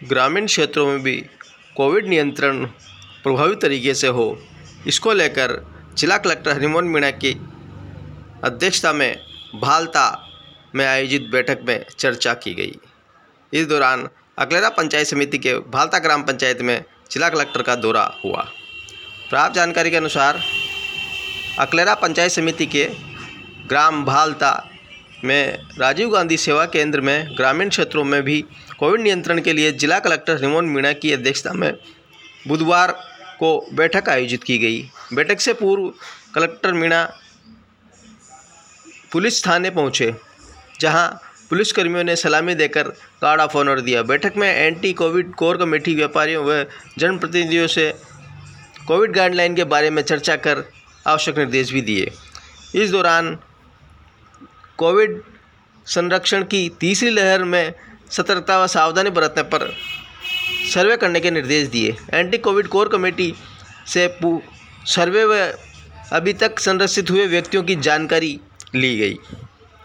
ग्रामीण क्षेत्रों में भी कोविड नियंत्रण प्रभावी तरीके से हो, इसको लेकर जिला कलेक्टर हरिमोहन मीणा की अध्यक्षता में भालता में आयोजित बैठक में चर्चा की गई। इस दौरान अकलेरा पंचायत समिति के भालता ग्राम पंचायत में जिला कलेक्टर का दौरा हुआ। प्राप्त जानकारी के अनुसार अकलेरा पंचायत समिति के ग्राम भालता में राजीव गांधी सेवा केंद्र में ग्रामीण क्षेत्रों में भी कोविड नियंत्रण के लिए जिला कलेक्टर हरिमोहन मीणा की अध्यक्षता में बुधवार को बैठक आयोजित की गई। बैठक से पूर्व कलेक्टर मीणा पुलिस थाने पहुँचे, जहाँ पुलिसकर्मियों ने सलामी देकर गार्ड ऑफ़ ऑनर दिया। बैठक में एंटी कोविड कोर कमेटी व्यापारियों व जनप्रतिनिधियों से कोविड गाइडलाइन के बारे में चर्चा कर आवश्यक निर्देश भी दिए। इस दौरान कोविड संरक्षण की तीसरी लहर में सतर्कता व सावधानी बरतने पर सर्वे करने के निर्देश दिए। एंटी कोविड कोर कमेटी से सर्वे व अभी तक संरक्षित हुए व्यक्तियों की जानकारी ली गई।